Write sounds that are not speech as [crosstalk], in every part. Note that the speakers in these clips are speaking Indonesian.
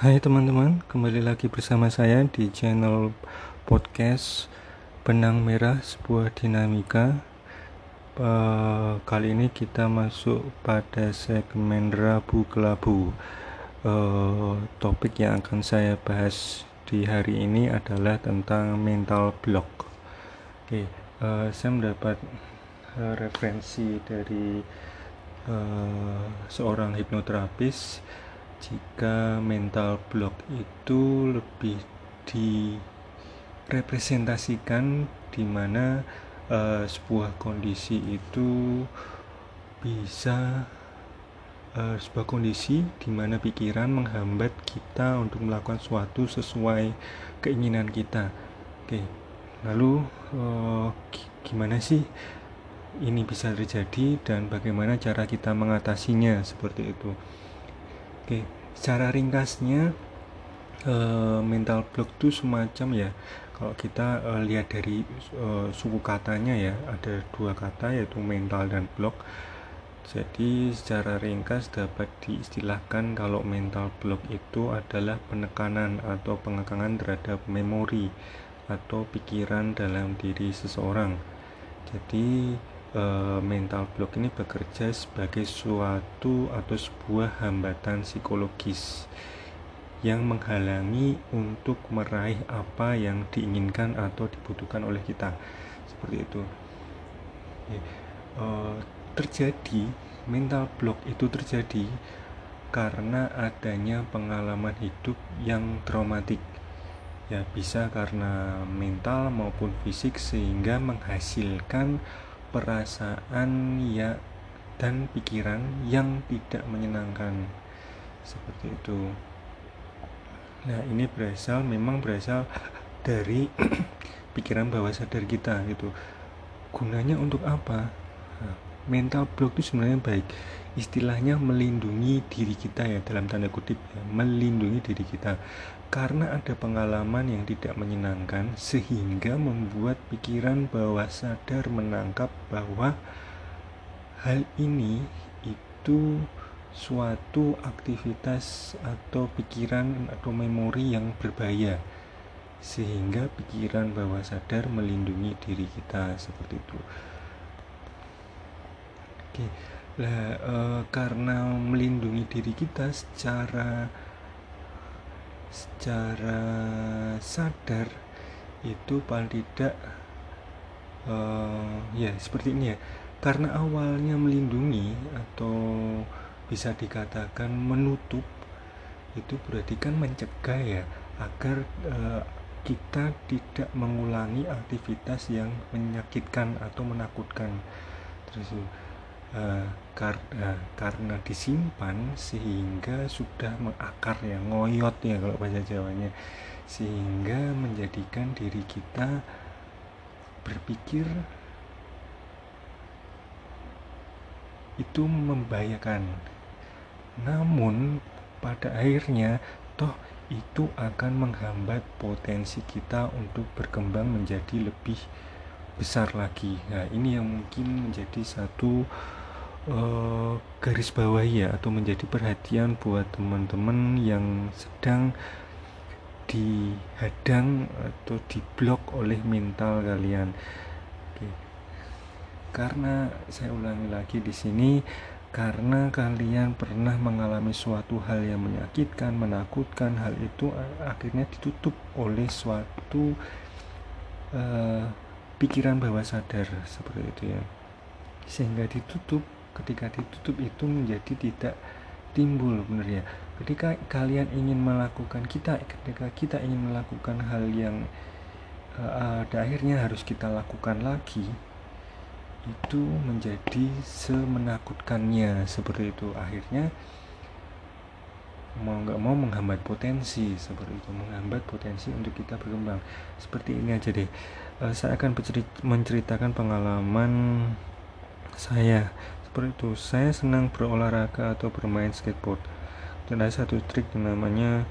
Hai teman-teman, kembali lagi bersama saya di channel podcast Benang Merah Sebuah Dinamika. Uh, kali ini kita masuk pada segmen Rabu Kelabu. Uh, topik yang akan saya bahas di hari ini adalah tentang mental block. Oke, uh, saya mendapat referensi dari seorang hipnoterapis jika mental block itu lebih direpresentasikan di mana uh, sebuah kondisi itu bisa uh, sebuah kondisi di mana pikiran menghambat kita untuk melakukan sesuatu sesuai keinginan kita. Oke, lalu uh, gimana sih ini bisa terjadi dan bagaimana cara kita mengatasinya seperti itu? Oke, secara ringkasnya uh, mental block itu semacam ya. Kalau kita uh, lihat dari uh, suku katanya ya, ada dua kata yaitu mental dan block. Jadi secara ringkas dapat diistilahkan kalau mental block itu adalah penekanan atau pengekangan terhadap memori atau pikiran dalam diri seseorang. Jadi uh, mental block ini bekerja sebagai suatu atau sebuah hambatan psikologis yang menghalangi untuk meraih apa yang diinginkan atau dibutuhkan oleh kita. Seperti itu. Uh, terjadi mental block itu terjadi karena adanya pengalaman hidup yang traumatik. Ya bisa karena mental maupun fisik sehingga menghasilkan perasaan ya dan pikiran yang tidak menyenangkan. Seperti itu. Nah ini berasal memang berasal dari [clears throat] pikiran bawah sadar kita gitu. Gunanya untuk apa? Nah, mental block itu sebenarnya baik. Istilahnya melindungi diri kita ya dalam tanda kutip ya melindungi diri kita karena ada pengalaman yang tidak menyenangkan sehingga membuat pikiran bawah sadar menangkap bahwa hal ini itu suatu aktivitas atau pikiran atau memori yang berbahaya sehingga pikiran bawah sadar melindungi diri kita seperti itu. Oke lah e, karena melindungi diri kita secara secara sadar itu paling tidak uh, ya seperti ini ya. Karena awalnya melindungi atau bisa dikatakan menutup itu berarti kan mencegah ya agar uh, kita tidak mengulangi aktivitas yang menyakitkan atau menakutkan. Terus uh, karena karena disimpan sehingga sudah mengakar ya ngoyot ya kalau bahasa Jawanya sehingga menjadikan diri kita berpikir itu membahayakan namun pada akhirnya toh itu akan menghambat potensi kita untuk berkembang menjadi lebih besar lagi. Nah, ini yang mungkin menjadi satu uh, garis bawah ya atau menjadi perhatian buat teman-teman yang sedang dihadang atau diblok oleh mental kalian. Oke. Karena saya ulangi lagi di sini karena kalian pernah mengalami suatu hal yang menyakitkan, menakutkan, hal itu akhirnya ditutup oleh suatu uh, pikiran bawah sadar seperti itu ya. Sehingga ditutup ketika ditutup itu menjadi tidak timbul benar ya? Ketika kalian ingin melakukan kita ketika kita ingin melakukan hal yang uh, ada akhirnya harus kita lakukan lagi itu menjadi semenakutkannya seperti itu. Akhirnya mau nggak mau menghambat potensi seperti itu. Menghambat potensi untuk kita berkembang. Seperti ini aja deh. Uh, saya akan menceritakan pengalaman saya seperti itu saya senang berolahraga atau bermain skateboard. Dan ada satu trik yang namanya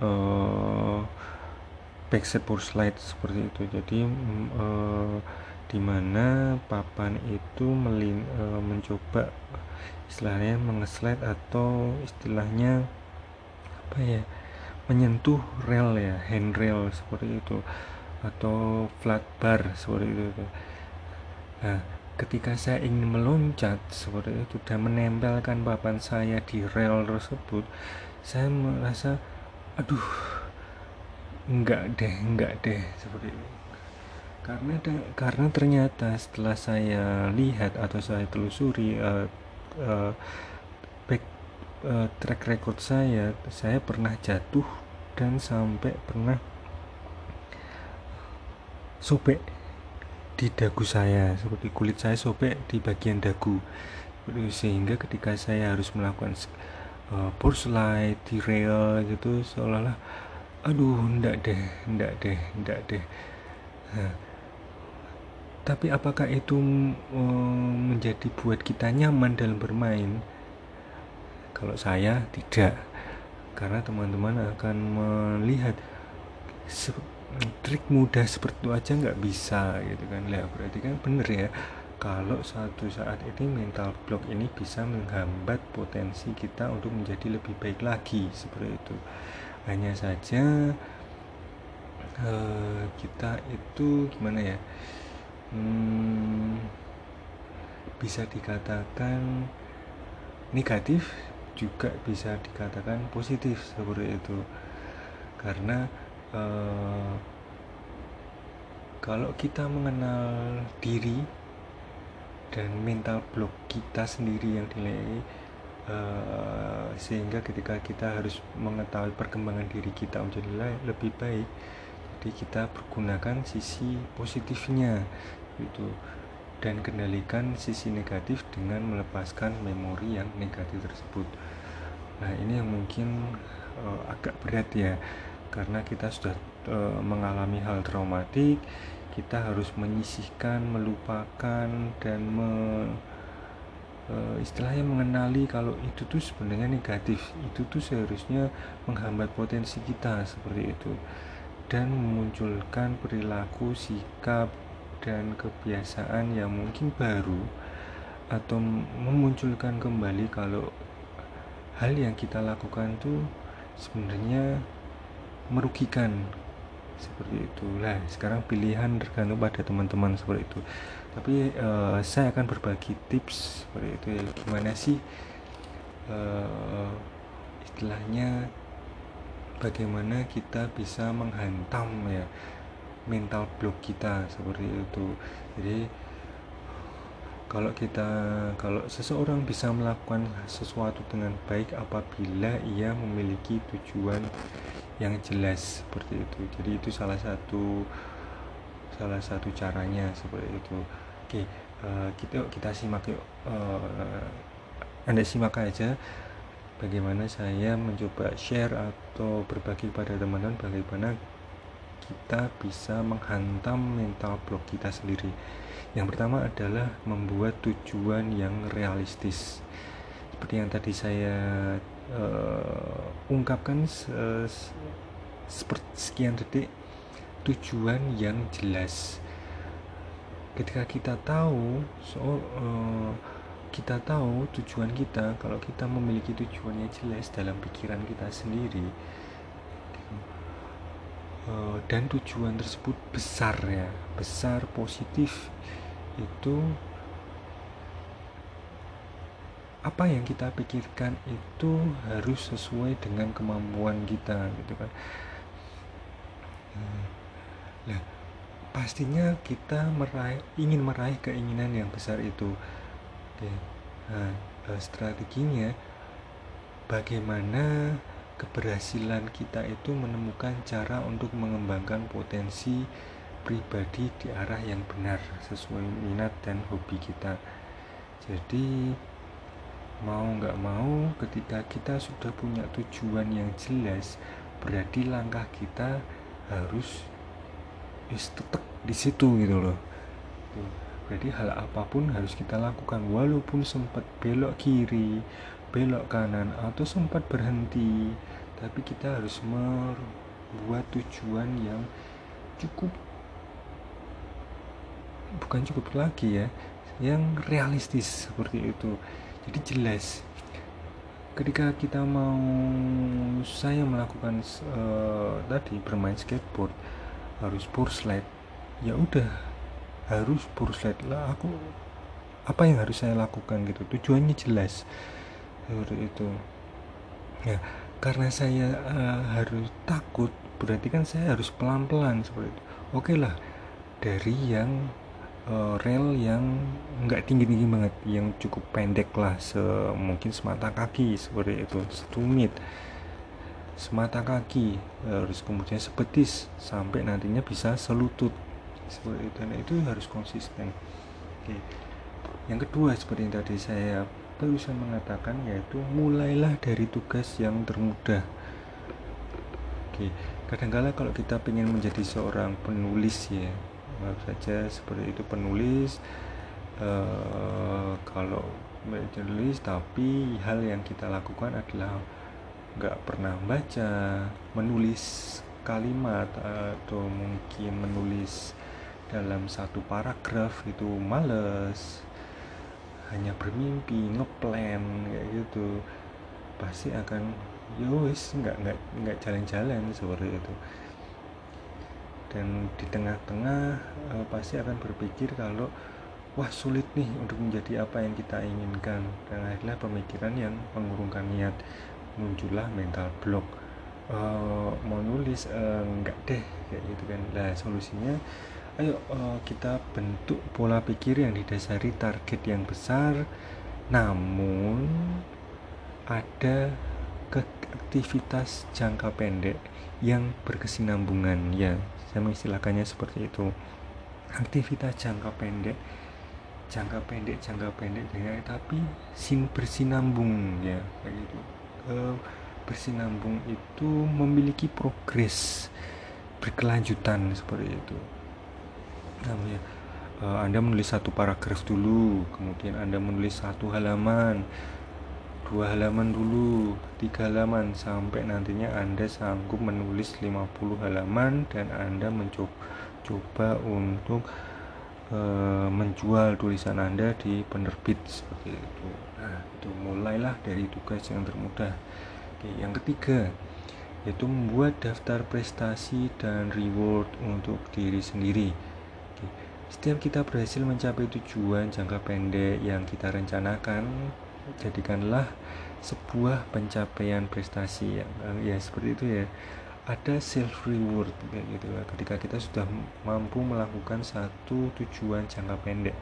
uh, back skateboard slide seperti itu. Jadi uh, di mana papan itu melin, uh, mencoba istilahnya mengeslide atau istilahnya apa ya menyentuh rel ya handrail seperti itu atau flat bar seperti itu. Nah ketika saya ingin meloncat seperti itu dan menempelkan papan saya di rel tersebut saya merasa aduh enggak deh enggak deh seperti itu. Karena karena ternyata setelah saya lihat atau saya telusuri uh, uh, back uh, track record saya saya pernah jatuh dan sampai pernah sobek di dagu saya seperti kulit saya sobek di bagian dagu sehingga ketika saya harus melakukan uh, power slide di rail gitu seolah-olah aduh ndak deh ndak deh ndak deh nah, tapi apakah itu um, menjadi buat kita nyaman dalam bermain? Kalau saya tidak, karena teman-teman akan melihat trik mudah seperti itu aja nggak bisa gitu kan. Lah berarti kan bener ya kalau satu saat ini mental block ini bisa menghambat potensi kita untuk menjadi lebih baik lagi seperti itu. Hanya saja uh, kita itu gimana ya hmm, bisa dikatakan negatif juga bisa dikatakan positif seperti itu. Karena uh, kalau kita mengenal diri dan mental block kita sendiri yang dinilai uh, sehingga ketika kita harus mengetahui perkembangan diri kita menjadi lebih baik jadi kita pergunakan sisi positifnya gitu. Dan kendalikan sisi negatif dengan melepaskan memori yang negatif tersebut. Nah ini yang mungkin uh, agak berat ya karena kita sudah uh, mengalami hal traumatik kita harus menyisihkan melupakan dan me, uh, istilahnya mengenali kalau itu tuh sebenarnya negatif. Itu tuh seharusnya menghambat potensi kita seperti itu. Dan memunculkan perilaku, sikap, dan kebiasaan yang mungkin baru atau memunculkan kembali kalau hal yang kita lakukan tuh sebenarnya merugikan. Seperti itu. Lah sekarang pilihan tergantung pada teman-teman seperti itu. Tapi uh, saya akan berbagi tips seperti itu ya. Gimana sih uh, istilahnya bagaimana kita bisa menghantam ya mental block kita seperti itu. Jadi kalau kita kalau seseorang bisa melakukan sesuatu dengan baik apabila ia memiliki tujuan yang jelas seperti itu. Jadi itu salah satu salah satu caranya seperti itu. Oke uh, kita kita simak yuk. Uh, anda simak aja bagaimana saya mencoba share atau berbagi pada teman-teman bagaimana kita bisa menghantam mental block kita sendiri yang pertama adalah membuat tujuan yang realistis. Seperti yang tadi saya uh, ungkapkan uh, seperti sekian detik tujuan yang jelas. Ketika kita tahu soal uh, kita tahu tujuan kita kalau kita memiliki tujuannya jelas dalam pikiran kita sendiri eh, dan tujuan tersebut besar ya besar positif itu apa yang kita pikirkan itu harus sesuai dengan kemampuan kita gitu kan. Nah pastinya kita meraih ingin meraih keinginan yang besar itu. Oke, nah eh, strateginya bagaimana keberhasilan kita itu menemukan cara untuk mengembangkan potensi pribadi di arah yang benar sesuai minat dan hobi kita. Jadi mau nggak mau ketika kita sudah punya tujuan yang jelas berarti langkah kita harus tetap di situ gitu loh jadi hal apa pun harus kita lakukan walaupun sempat belok kiri belok kanan atau sempat berhenti tapi kita harus membuat tujuan yang cukup bukan cukup lagi ya yang realistis seperti itu. Jadi jelas ketika kita mau saya melakukan uh, tadi bermain skateboard harus slide ya udah harus slide. Lah aku apa yang harus saya lakukan gitu? Tujuannya jelas seperti itu. Ya karena saya uh, harus takut berarti kan saya harus pelan-pelan seperti itu. Oke lah dari yang uh, rel yang nggak tinggi-tinggi banget yang cukup pendek lah se mungkin semata kaki seperti itu setumit. Semata kaki harus kemudian sebetis sampai nantinya bisa selutut seperti itu. Dan itu harus konsisten. Oke. Yang kedua seperti yang tadi saya barusan mengatakan yaitu mulailah dari tugas yang termudah. Oke. Kadangkala kalau kita ingin menjadi seorang penulis ya maaf saja seperti itu penulis uh, kalau menulis tapi hal yang kita lakukan adalah nggak pernah baca menulis kalimat atau mungkin menulis dalam satu paragraf itu males hanya bermimpi ngeplan kayak gitu pasti akan yowis ya nggak nggak nggak jalan-jalan seperti itu dan di tengah-tengah uh, pasti akan berpikir kalau wah sulit nih untuk menjadi apa yang kita inginkan. Dan akhirnya pemikiran yang mengurungkan niat muncullah mental block. Uh, mau nulis uh, enggak deh kayak gitu kan. Lah solusinya ayo uh, kita bentuk pola pikir yang didasari target yang besar namun ada ke aktivitas jangka pendek yang berkesinambungan ya saya mengistilahkannya seperti itu. Aktivitas jangka pendek jangka pendek jangka pendek ya tapi sin bersinambung ya kayak gitu. E, bersinambung itu memiliki progres berkelanjutan seperti itu. Namanya e, anda menulis satu paragraf dulu kemudian anda menulis satu halaman dua halaman dulu tiga halaman sampai nantinya anda sanggup menulis 50 halaman dan anda mencoba untuk e, menjual tulisan anda di penerbit seperti itu. Nah itu mulailah dari tugas yang termudah. Oke, yang ketiga yaitu membuat daftar prestasi dan reward untuk diri sendiri. Setiap kita berhasil mencapai tujuan jangka pendek yang kita rencanakan jadikanlah sebuah pencapaian prestasi yang ya seperti itu ya. Ada self reward kayak gitu ya ketika kita sudah mampu melakukan satu tujuan jangka pendek.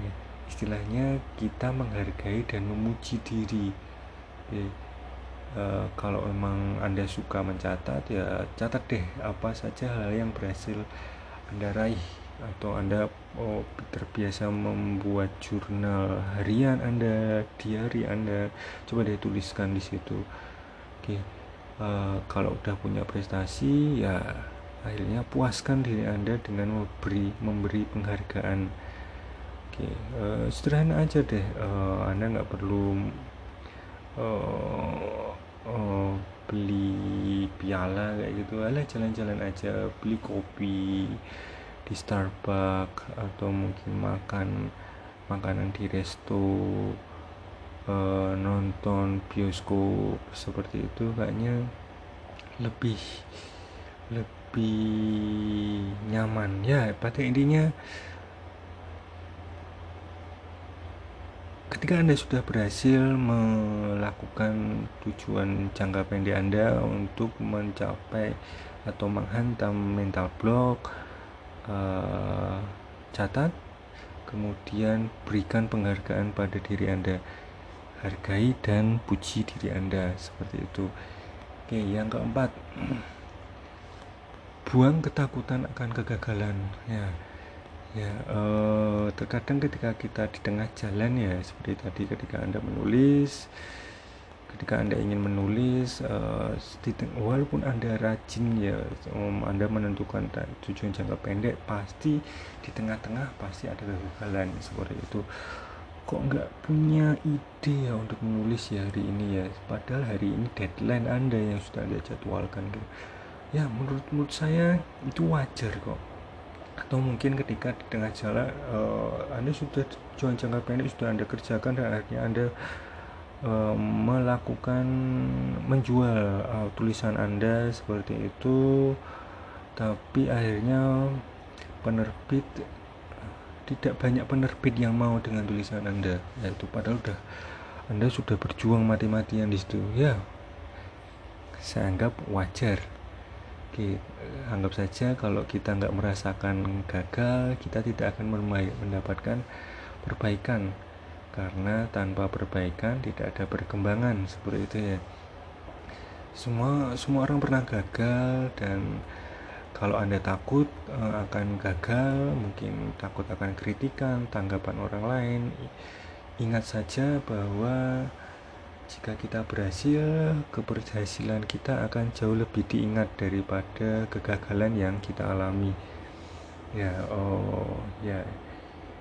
Ya, istilahnya kita menghargai dan memuji diri. Ya, uh, kalau memang anda suka mencatat ya catat deh apa saja hal yang berhasil anda raih atau Anda oh, terbiasa membuat jurnal harian Anda, diary Anda, coba deh tuliskan di situ. Oke, uh, kalau udah punya prestasi ya akhirnya puaskan diri Anda dengan memberi memberi penghargaan. Oke, uh, sederhana aja deh. Uh, anda nggak perlu uh, uh, beli piala kayak gitu, alah jalan-jalan aja, beli kopi di Starbucks atau mungkin makan makanan di resto uh, nonton bioskop seperti itu kayaknya lebih lebih nyaman. Ya pada intinya ketika anda sudah berhasil melakukan tujuan jangka pendek anda untuk mencapai atau menghantam mental block uh, catat kemudian berikan penghargaan pada diri anda. Hargai dan puji diri anda seperti itu. Oke yang keempat [clears throat] buang ketakutan akan kegagalan. Ya ya uh, terkadang ketika kita di tengah jalan ya seperti tadi ketika anda menulis ketika anda ingin menulis uh, walaupun anda rajin ya um, anda menentukan tujuan jangka pendek pasti di tengah-tengah pasti ada kegagalan seperti itu. Kok nggak punya ide ya untuk menulis ya hari ini ya? Padahal hari ini deadline anda yang sudah anda jadwalkan gitu. Ya menurut menurut saya itu wajar kok. Atau mungkin ketika di tengah jalan uh, anda sudah tujuan jangka pendek sudah anda kerjakan dan akhirnya anda uh, melakukan menjual uh, tulisan Anda seperti itu tapi akhirnya penerbit tidak banyak penerbit yang mau dengan tulisan Anda yaitu padahal udah Anda sudah berjuang mati-matian di situ ya. Saya anggap wajar. Oke, anggap saja kalau kita nggak merasakan gagal, kita tidak akan mendapatkan perbaikan karena tanpa perbaikan tidak ada perkembangan seperti itu ya. Semua semua orang pernah gagal dan kalau anda takut eh, akan gagal, mungkin takut akan kritikan, tanggapan orang lain, ingat saja bahwa jika kita berhasil, keberhasilan kita akan jauh lebih diingat daripada kegagalan yang kita alami. Ya, oh, ya,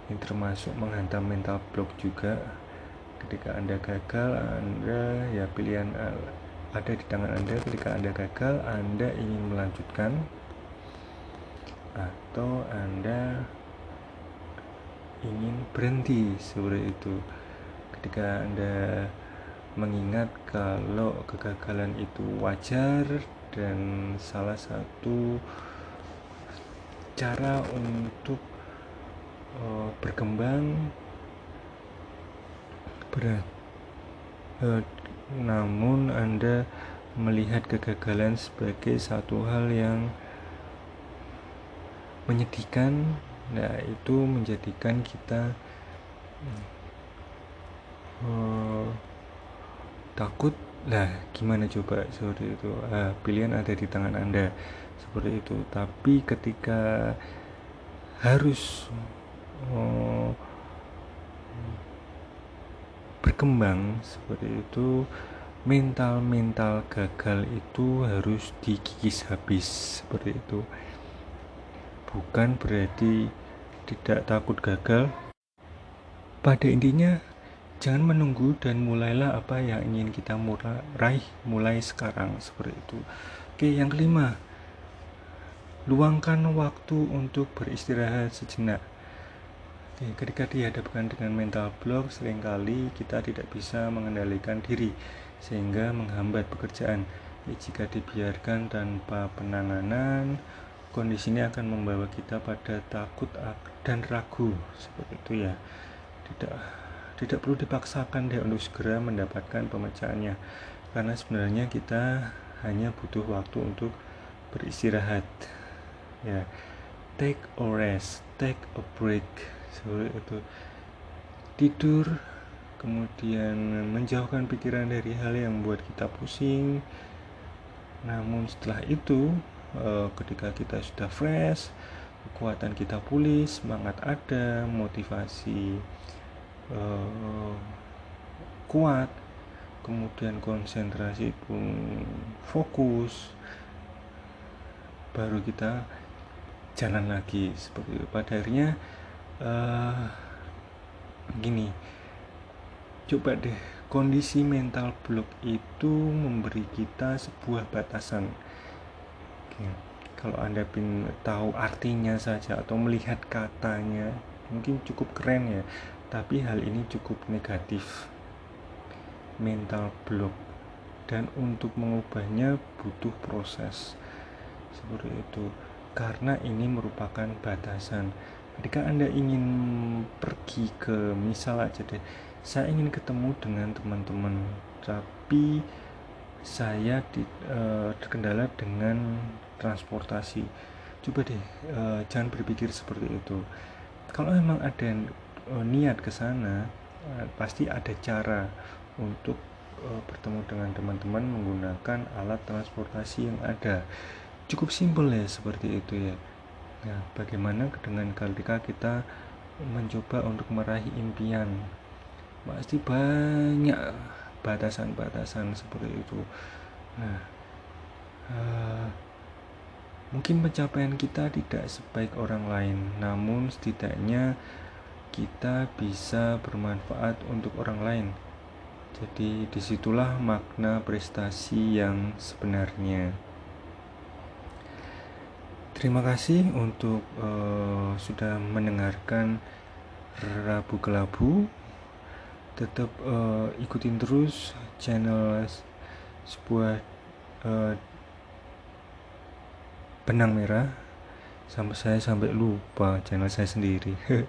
ini termasuk menghantam mental block juga. Ketika Anda gagal, Anda ya pilihan ada di tangan Anda. Ketika Anda gagal, Anda ingin melanjutkan atau Anda ingin berhenti seperti itu. Ketika Anda mengingat kalau kegagalan itu wajar dan salah satu cara untuk uh, berkembang. Berat. Uh, namun Anda melihat kegagalan sebagai satu hal yang menyedihkan nah itu menjadikan kita uh, takut. Lah gimana coba seperti itu? Ah, pilihan ada di tangan anda seperti itu. Tapi ketika harus oh, berkembang seperti itu mental-mental gagal itu harus dikikis habis seperti itu bukan berarti tidak takut gagal pada intinya Jangan menunggu dan mulailah apa yang ingin kita murah, raih mulai sekarang seperti itu. Oke, yang kelima, luangkan waktu untuk beristirahat sejenak. Ketika dihadapkan dengan mental block, sering kali kita tidak bisa mengendalikan diri sehingga menghambat pekerjaan. Ya, jika dibiarkan tanpa penanganan, kondisi ini akan membawa kita pada takut dan ragu seperti itu ya. Tidak tidak perlu dipaksakan deh untuk segera mendapatkan pemecahannya karena sebenarnya kita hanya butuh waktu untuk beristirahat ya take a rest take a break seperti itu tidur kemudian menjauhkan pikiran dari hal yang membuat kita pusing. Namun setelah itu eh, ketika kita sudah fresh kekuatan kita pulih semangat ada motivasi uh, kuat kemudian konsentrasi pun fokus baru kita jalan lagi seperti itu. Pada akhirnya uh, gini. Coba deh kondisi mental block itu memberi kita sebuah batasan. Oke. kalau anda pin tahu artinya saja atau melihat katanya mungkin cukup keren ya. Tapi hal ini cukup negatif. Mental block. Dan untuk mengubahnya butuh proses. Seperti itu. Karena ini merupakan batasan ketika anda ingin pergi ke misal aja deh saya ingin ketemu dengan teman-teman tapi saya di, uh, terkendala dengan transportasi. Coba deh uh, jangan berpikir seperti itu. Kalau memang ada uh, niat ke sana pasti ada cara untuk bertemu dengan teman-teman menggunakan alat transportasi yang ada. Cukup simpel ya seperti itu ya nah bagaimana dengan ketika kita mencoba untuk meraih impian pasti banyak batasan-batasan seperti itu nah uh, mungkin pencapaian kita tidak sebaik orang lain namun setidaknya kita bisa bermanfaat untuk orang lain. Jadi di situlah makna prestasi yang sebenarnya. Terima kasih untuk uh, sudah mendengarkan Rabu Kelabu. tetap uh, ikutin terus channel sebuah uh, benang merah. Sampai saya sampai lupa channel saya sendiri. [laughs]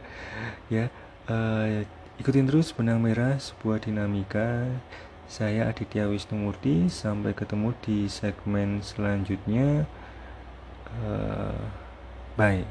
Ya uh, ikutin terus benang merah sebuah dinamika. Saya Aditya Wisnumurti sampai ketemu di segmen selanjutnya uh, bye